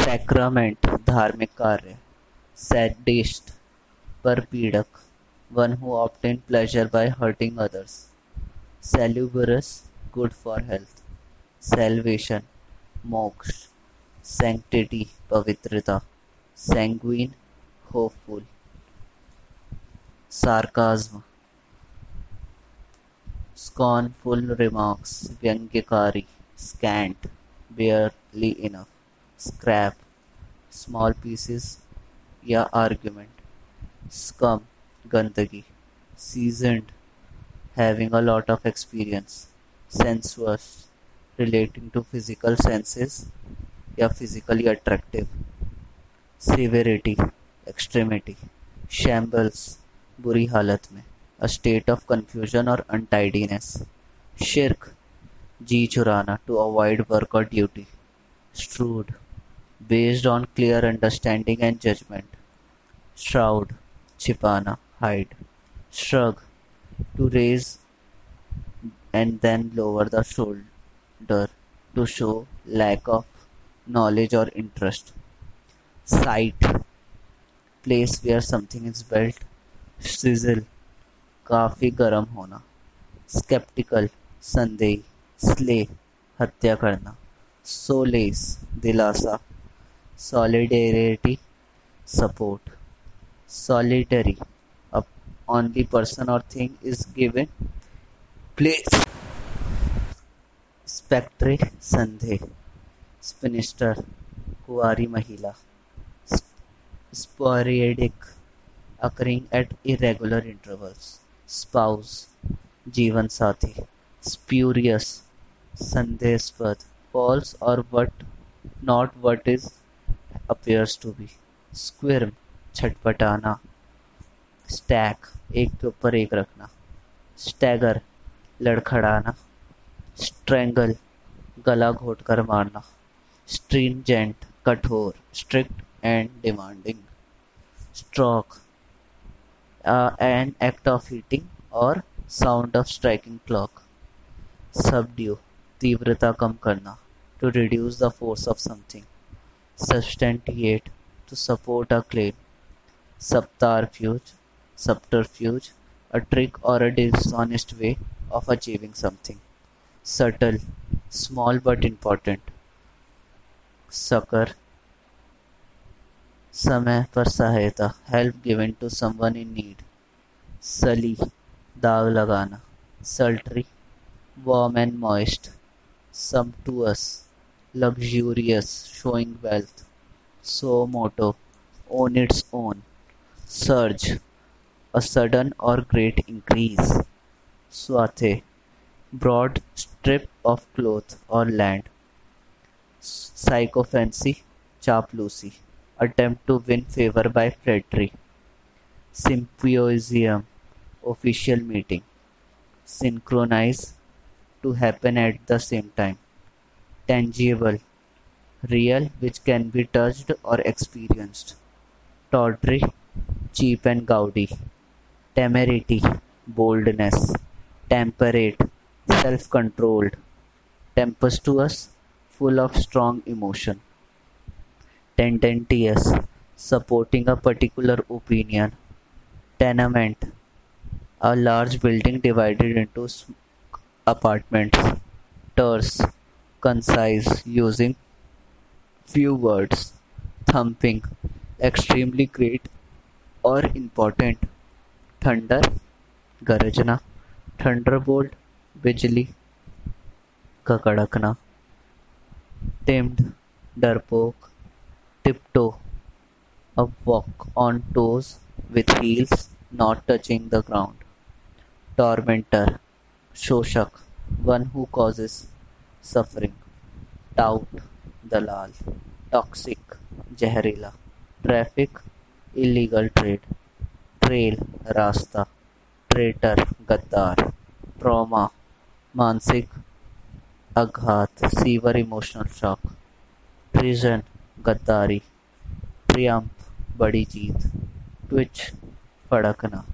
Sacrament धार्मिक कार्य sadist परपीड़क one who obtain pleasure by hurting others salubrious good for health salvation मोक्ष sanctity पवित्रता sanguine hopeful sarcasm scornful remarks व्यंग्यकारी scant barely enough scrap small pieces या argument scum gandagi seasoned having a lot of experience sensuous relating to physical senses या physically attractive severity extremity shambles बुरी हालत में a state of confusion or untidiness shirk जी चुराना to avoid work or duty shrewd based on clear understanding and judgment. Shroud, Chipana, hide. Shrug, to raise and then lower the shoulder to show lack of knowledge or interest. Site, place where something is built. Sizzle, काफ़ी गर्म होना Skeptical, संदेह Slay, हत्या करना Solace, दिलासा solidarity support solitary a only person or thing is given place spectre संदेह spinster कुंवारी महिला sporadic occurring at irregular intervals spouse जीवन साथी spurious संदेहास्पद false or what not what is appears to be squirm छटपटाना stack एक के ऊपर एक रखना स्टैगर लड़खड़ाना स्ट्रेंगल गला घोट कर मारना स्ट्रीनजेंट कठोर strict and demanding stroke an act of hitting और sound of striking clock subdue तीव्रता कम करना to reduce the force of something substantiate to support a claim subterfuge, subterfuge, a trick or a dishonest way of achieving something. Subtle, small but important. Succor, समय पर सहायता help given to someone in need sully दाग लगाना sultry warm and moist sumptuous luxurious showing wealth suo motu on its own surge, a sudden or great increase. Swathe, broad strip of cloth or land. Sycophancy, chaplusi, attempt to win favor by flattery. Symposium, official meeting. Synchronize, to happen at the same time. Tangible, real which can be touched or experienced. Tawdry, cheap and gaudy, temerity, boldness, temperate, self-controlled, tempestuous, full of strong emotion, tendentious, supporting a particular opinion, tenement, a large building divided into apartments, terse, concise, using few words, thumping, extremely great or important, thunder, garajna, thunderbolt, bijli, kakadakna, tamed darpok, tiptoe, a walk on toes with heels not touching the ground, tormentor, shoshak, one who causes suffering tout Dalal toxic जहरीला traffic illegal trade trail रास्ता traitor गद्दार trauma मानसिक आघात sewer emotional shock prison गद्दारी प्रियम बड़ी जीत Twitch फड़कना